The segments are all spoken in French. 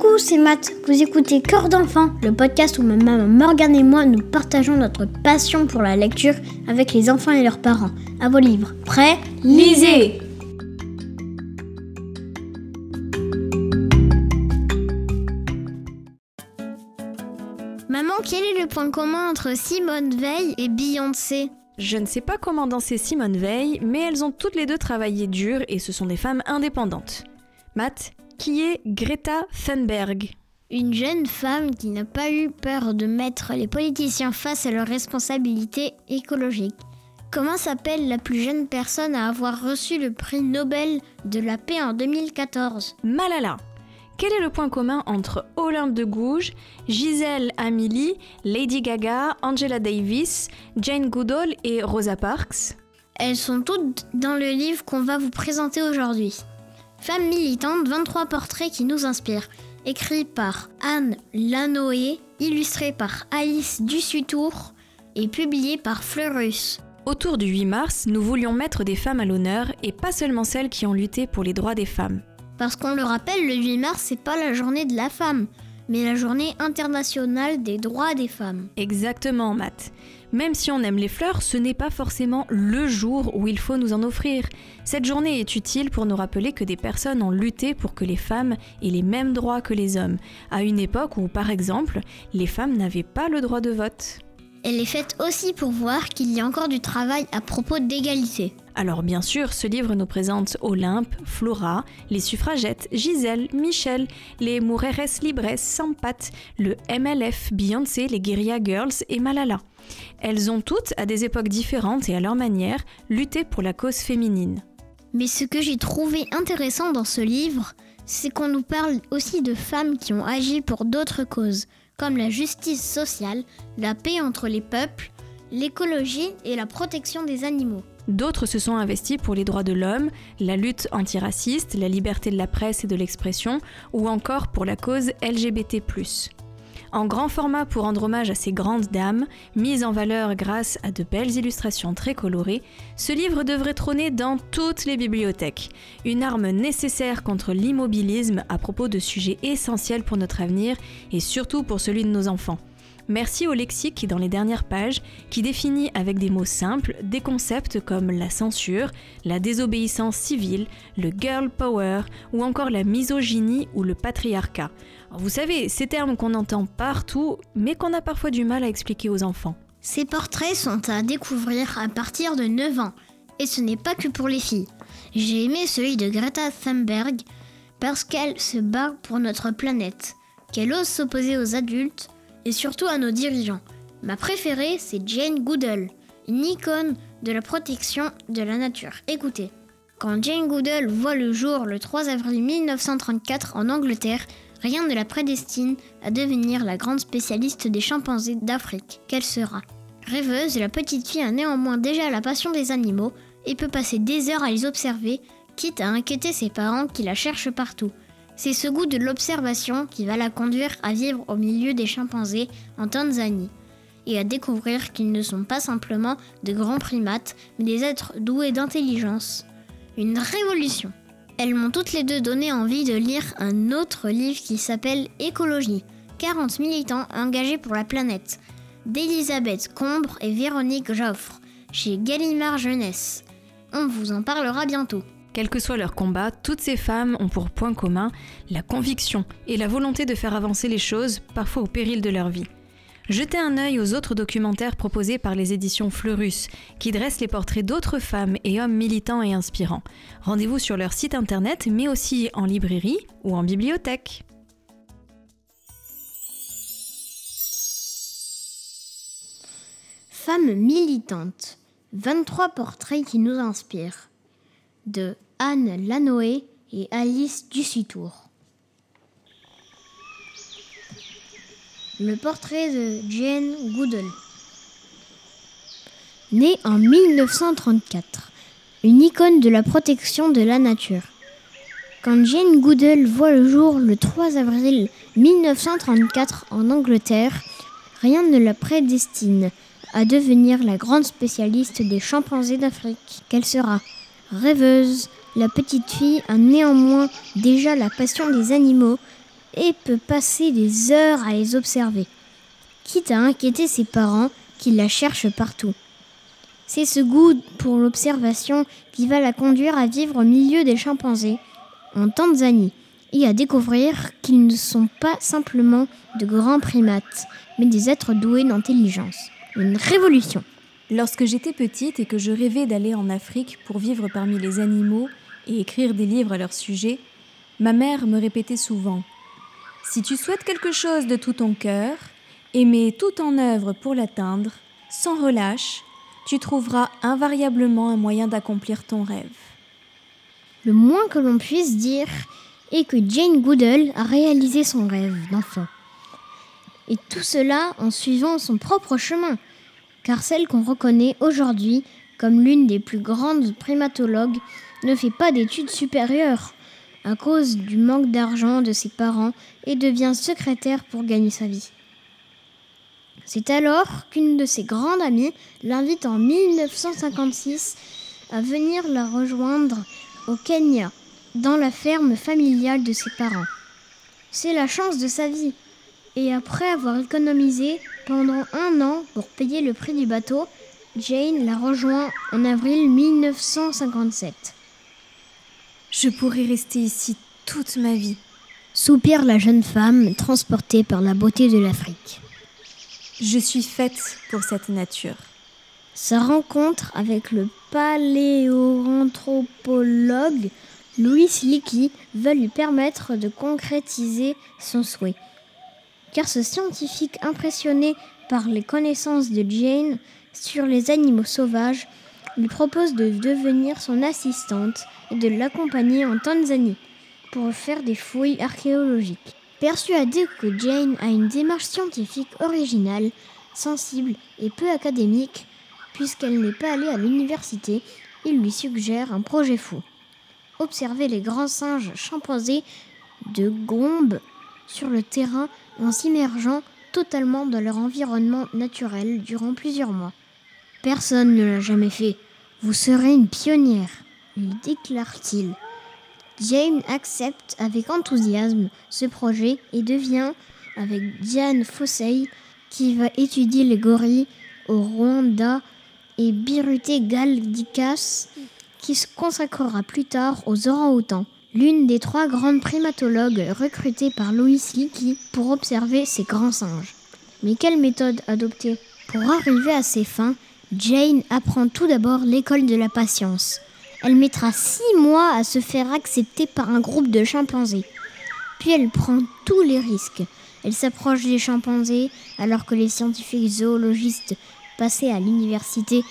Coucou, c'est Matt. Vous écoutez Cœur d'enfant, le podcast où ma maman Morgane et moi nous partageons notre passion pour la lecture avec les enfants et leurs parents. À vos livres. Prêts Lisez Maman, quel est le point commun entre Simone Veil et Beyoncé? Je ne sais pas comment danser Simone Veil, mais elles ont toutes les deux travaillé dur et ce sont des femmes indépendantes. Matt, qui est Greta Thunberg Une jeune femme qui n'a pas eu peur de mettre les politiciens face à leurs responsabilités écologiques. Comment s'appelle la plus jeune personne à avoir reçu le prix Nobel de la paix en 2014 Malala. Quel est le point commun entre Olympe de Gouges, Gisèle Amélie, Lady Gaga, Angela Davis, Jane Goodall et Rosa Parks? Elles sont toutes dans le livre qu'on va vous présenter aujourd'hui. Femme militante, 23 portraits qui nous inspirent. Écrit par Anne Lanoé, illustré par Alice Dussutour et publié par Fleurus. Autour du 8 mars, nous voulions mettre des femmes à l'honneur et pas seulement celles qui ont lutté pour les droits des femmes. Parce qu'on le rappelle, le 8 mars, c'est pas la journée de la femme, mais la journée internationale des droits des femmes. Exactement, Matt. Même si on aime les fleurs, ce n'est pas forcément le jour où il faut nous en offrir. Cette journée est utile pour nous rappeler que des personnes ont lutté pour que les femmes aient les mêmes droits que les hommes, à une époque où, par exemple, les femmes n'avaient pas le droit de vote. Elle est faite aussi pour voir qu'il y a encore du travail à propos d'égalité. Alors bien sûr, ce livre nous présente Olympe, Flora, les suffragettes, Gisèle, Michel, les Mujeres Libres, Sampat, le MLF, Beyoncé, les Guerilla Girls et Malala. Elles ont toutes, à des époques différentes et à leur manière, lutté pour la cause féminine. Mais ce que j'ai trouvé intéressant dans ce livre, c'est qu'on nous parle aussi de femmes qui ont agi pour d'autres causes, comme la justice sociale, la paix entre les peuples, l'écologie et la protection des animaux. D'autres se sont investis pour les droits de l'homme, la lutte antiraciste, la liberté de la presse et de l'expression, ou encore pour la cause LGBT. En grand format pour rendre hommage à ces grandes dames, mises en valeur grâce à de belles illustrations très colorées, ce livre devrait trôner dans toutes les bibliothèques. Une arme nécessaire contre l'immobilisme à propos de sujets essentiels pour notre avenir et surtout pour celui de nos enfants. Merci au lexique dans les dernières pages qui définit avec des mots simples des concepts comme la censure, la désobéissance civile, le girl power ou encore la misogynie ou le patriarcat. Vous savez, ces termes qu'on entend partout mais qu'on a parfois du mal à expliquer aux enfants. Ces portraits sont à découvrir à partir de 9 ans et ce n'est pas que pour les filles. J'ai aimé celui de Greta Thunberg parce qu'elle se bat pour notre planète, qu'elle ose s'opposer aux adultes et surtout à nos dirigeants. Ma préférée, c'est Jane Goodall, une icône de la protection de la nature. Écoutez, quand Jane Goodall voit le jour le 3 avril 1934 en Angleterre, rien ne la prédestine à devenir la grande spécialiste des chimpanzés d'Afrique qu'elle sera? Rêveuse, la petite fille a néanmoins déjà la passion des animaux et peut passer des heures à les observer, quitte à inquiéter ses parents qui la cherchent partout. C'est ce goût de l'observation qui va la conduire à vivre au milieu des chimpanzés en Tanzanie et à découvrir qu'ils ne sont pas simplement de grands primates, mais des êtres doués d'intelligence. Une révolution. Elles m'ont toutes les deux donné envie de lire un autre livre qui s'appelle Écologie 40 militants engagés pour la planète d'Elisabeth Combre et Véronique Joffre chez Gallimard Jeunesse. On vous en parlera bientôt. Quel que soit leur combat, toutes ces femmes ont pour point commun la conviction et la volonté de faire avancer les choses, parfois au péril de leur vie. Jetez un œil aux autres documentaires proposés par les éditions Fleurus, qui dressent les portraits d'autres femmes et hommes militants et inspirants. Rendez-vous sur leur site internet, mais aussi en librairie ou en bibliothèque. Femmes militantes. 23 portraits qui nous inspirent de Anne Lanoé et Alice Dussitour. Le portrait de Jane Goodall. Née en 1934, une icône de la protection de la nature. Quand Jane Goodall voit le jour le 3 avril 1934 en Angleterre, rien ne la prédestine à devenir la grande spécialiste des chimpanzés d'Afrique qu'elle sera. Rêveuse, la petite fille a néanmoins déjà la passion des animaux et peut passer des heures à les observer, quitte à inquiéter ses parents qui la cherchent partout. C'est ce goût pour l'observation qui va la conduire à vivre au milieu des chimpanzés, en Tanzanie, et à découvrir qu'ils ne sont pas simplement de grands primates, mais des êtres doués d'intelligence. Une révolution. Lorsque j'étais petite et que je rêvais d'aller en Afrique pour vivre parmi les animaux et écrire des livres à leur sujet, ma mère me répétait souvent Si tu souhaites quelque chose de tout ton cœur, et mets tout en œuvre pour l'atteindre, sans relâche, tu trouveras invariablement un moyen d'accomplir ton rêve. Le moins que l'on puisse dire est que Jane Goodall a réalisé son rêve d'enfant. Et tout cela en suivant son propre chemin, car celle qu'on reconnaît aujourd'hui comme l'une des plus grandes primatologues ne fait pas d'études supérieures à cause du manque d'argent de ses parents et devient secrétaire pour gagner sa vie. C'est alors qu'une de ses grandes amies l'invite en 1956 à venir la rejoindre au Kenya, dans la ferme familiale de ses parents. C'est la chance de sa vie. Et après avoir économisé pendant un an pour payer le prix du bateau, Jane la rejoint en avril 1957. Je pourrais rester ici toute ma vie, soupire la jeune femme transportée par la beauté de l'Afrique. Je suis faite pour cette nature. Sa rencontre avec le paléoanthropologue Louis Leakey veut lui permettre de concrétiser son souhait. Car ce scientifique impressionné par les connaissances de Jane sur les animaux sauvages lui propose de devenir son assistante et de l'accompagner en Tanzanie pour faire des fouilles archéologiques. Persuadé que Jane a une démarche scientifique originale, sensible et peu académique, puisqu'elle n'est pas allée à l'université, il lui suggère un projet fou. Observer les grands singes chimpanzés de Gombe sur le terrain en s'immergeant totalement dans leur environnement naturel durant plusieurs mois. Personne ne l'a jamais fait. Vous serez une pionnière, lui déclare-t-il. Jane accepte avec enthousiasme ce projet et devient, avec Diane Fossey, qui va étudier les gorilles au Rwanda, et Birute Galdikas, qui se consacrera plus tard aux orang-outans, l'une des trois grandes primatologues recrutées par Louis Leakey pour observer ces grands singes. Mais quelle méthode adopter Pour arriver à ses fins, Jane apprend tout d'abord l'école de la patience. Elle mettra six mois à se faire accepter par un groupe de chimpanzés. Puis elle prend tous les risques. Elle s'approche des chimpanzés alors que les scientifiques zoologistes passés à l'université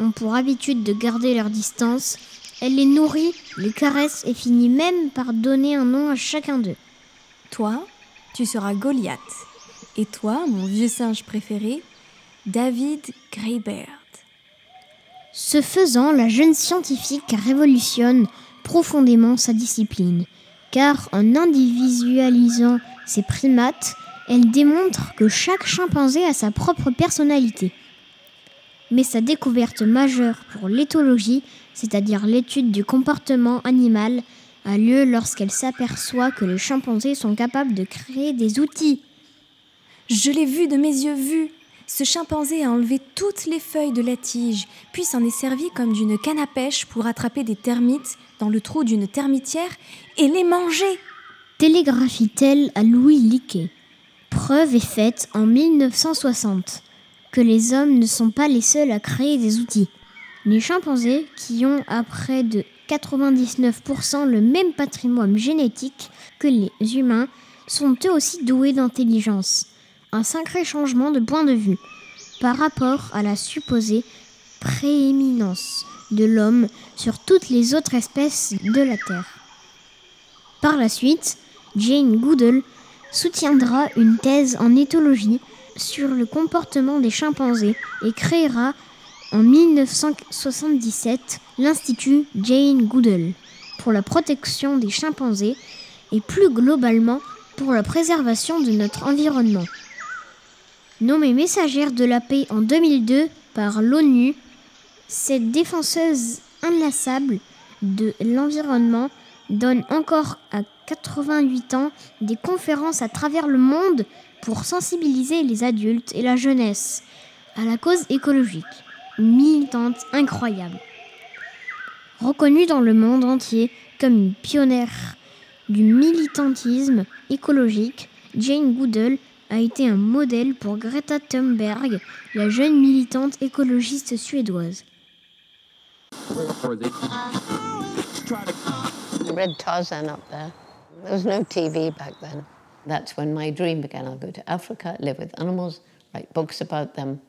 ont pour habitude de garder leur distance. Elle les nourrit, les caresse et finit même par donner un nom à chacun d'eux. Toi, tu seras Goliath. Et toi, mon vieux singe préféré, David Greybeard. Ce faisant, la jeune scientifique révolutionne profondément sa discipline, car en individualisant ses primates, elle démontre que chaque chimpanzé a sa propre personnalité. Mais sa découverte majeure pour l'éthologie, c'est-à-dire l'étude du comportement animal, a lieu lorsqu'elle s'aperçoit que les chimpanzés sont capables de créer des outils. Je l'ai vu de mes yeux vus. Ce chimpanzé a enlevé toutes les feuilles de la tige, puis s'en est servi comme d'une canne à pêche pour attraper des termites dans le trou d'une termitière et les manger. Télégraphie-t-elle à Louis Liquet. Preuve est faite en 1960 que les hommes ne sont pas les seuls à créer des outils. Les chimpanzés, qui ont à près de 99% le même patrimoine génétique que les humains, sont eux aussi doués d'intelligence un sacré changement de point de vue par rapport à la supposée prééminence de l'homme sur toutes les autres espèces de la Terre. Par la suite, Jane Goodall soutiendra une thèse en éthologie sur le comportement des chimpanzés et créera en 1977 l'Institut Jane Goodall pour la protection des chimpanzés et plus globalement pour la préservation de notre environnement. Nommée messagère de la paix en 2002 par l'ONU, cette défenseuse inlassable de l'environnement donne encore à 88 ans des conférences à travers le monde pour sensibiliser les adultes et la jeunesse à la cause écologique. Militante incroyable. Reconnue dans le monde entier comme une pionnière du militantisme écologique, Jane Goodall a été un modèle pour Greta Thunberg, la jeune militante écologiste suédoise. That's when my dream began. I'll go to Africa, live with animals, write books about them.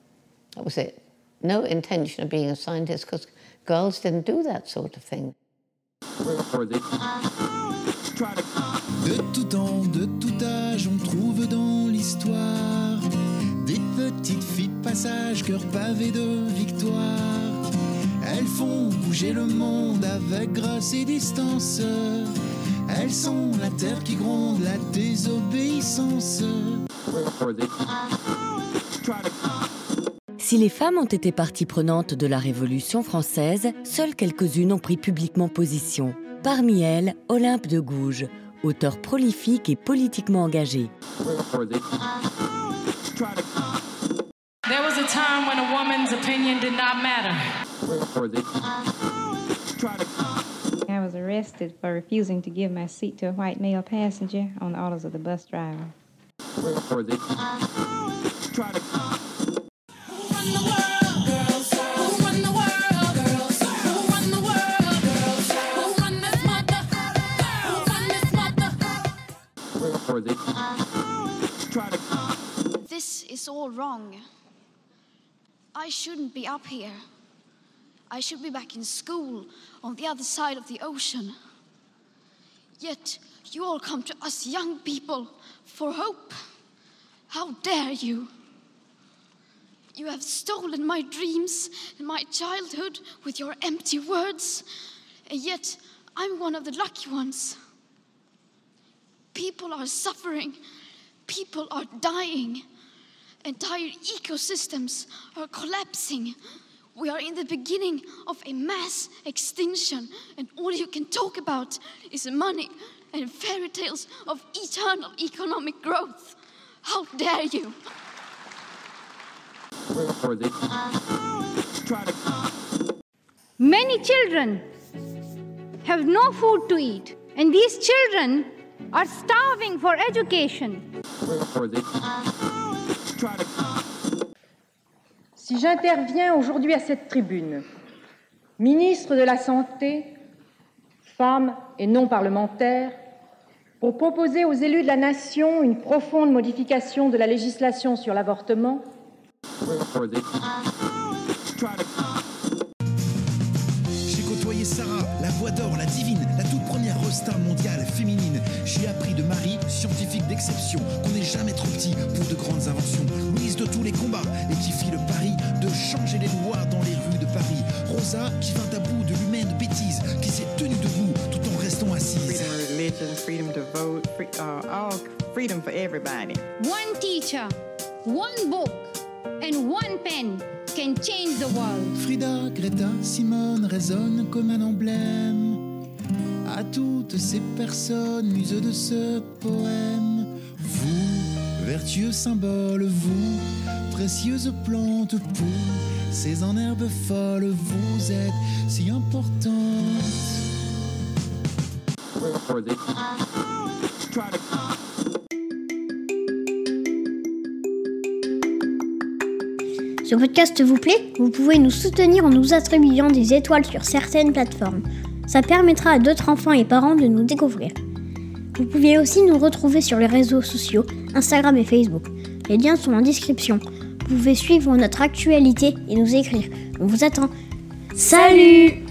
That was it. No intention of being a scientist because girls didn't do that sort of thing. De tout temps, de tout âge, on trouve dans l'histoire des petites filles de passage, cœur pavé de victoire. Elles font bouger le monde avec grâce et distance. Elles sont la terre qui gronde, la désobéissance. Si les femmes ont été partie prenante de la Révolution française, seules quelques-unes ont pris publiquement position. Parmi elles, Olympe de Gouges, auteur prolifique et politiquement engagé. There was a time when a woman's opinion did not matter. I was arrested for refusing to give my seat to a white male passenger on the orders of the bus driver. This is all wrong. I shouldn't be up here. I should be back in school on the other side of the ocean. Yet you all come to us young people for hope. How dare you? You have stolen my dreams and my childhood with your empty words, and yet I'm one of the lucky ones. People are suffering, people are dying, entire ecosystems are collapsing. We are in the beginning of a mass extinction, and all you can talk about is money and fairy tales of eternal economic growth. How dare you! Many children have no food to eat, and these children are starving for education. Si j'interviens aujourd'hui à cette tribune, ministre de la Santé, femme et non parlementaire, pour proposer aux élus de la nation une profonde modification de la législation sur l'avortement, Sarah, la voix d'or, la divine, la toute première resta mondiale féminine. J'ai appris de Marie, scientifique d'exception, qu'on n'est jamais trop petit pour de grandes inventions. Louise de tous les combats et qui fit le pari de changer les lois dans les rues de Paris. Rosa qui vint à bout de l'humaine bêtise, qui s'est tenue debout tout en restant assise. freedom of religion, freedom to vote, free, uh, all freedom for everybody. One teacher, one book, and one pen can change the world. Frida, Greta, Simone résonnent comme un emblème à toutes ces personnes muses de ce poème. Vous, vertueux symbole, vous, précieuse plante, poussez en herbe folle, vous êtes si importante. Ce podcast vous plaît Vous pouvez nous soutenir en nous attribuant des étoiles sur certaines plateformes. Ça permettra à d'autres enfants et parents de nous découvrir. Vous pouvez aussi nous retrouver sur les réseaux sociaux, Instagram et Facebook. Les liens sont en description. Vous pouvez suivre notre actualité et nous écrire. On vous attend. Salut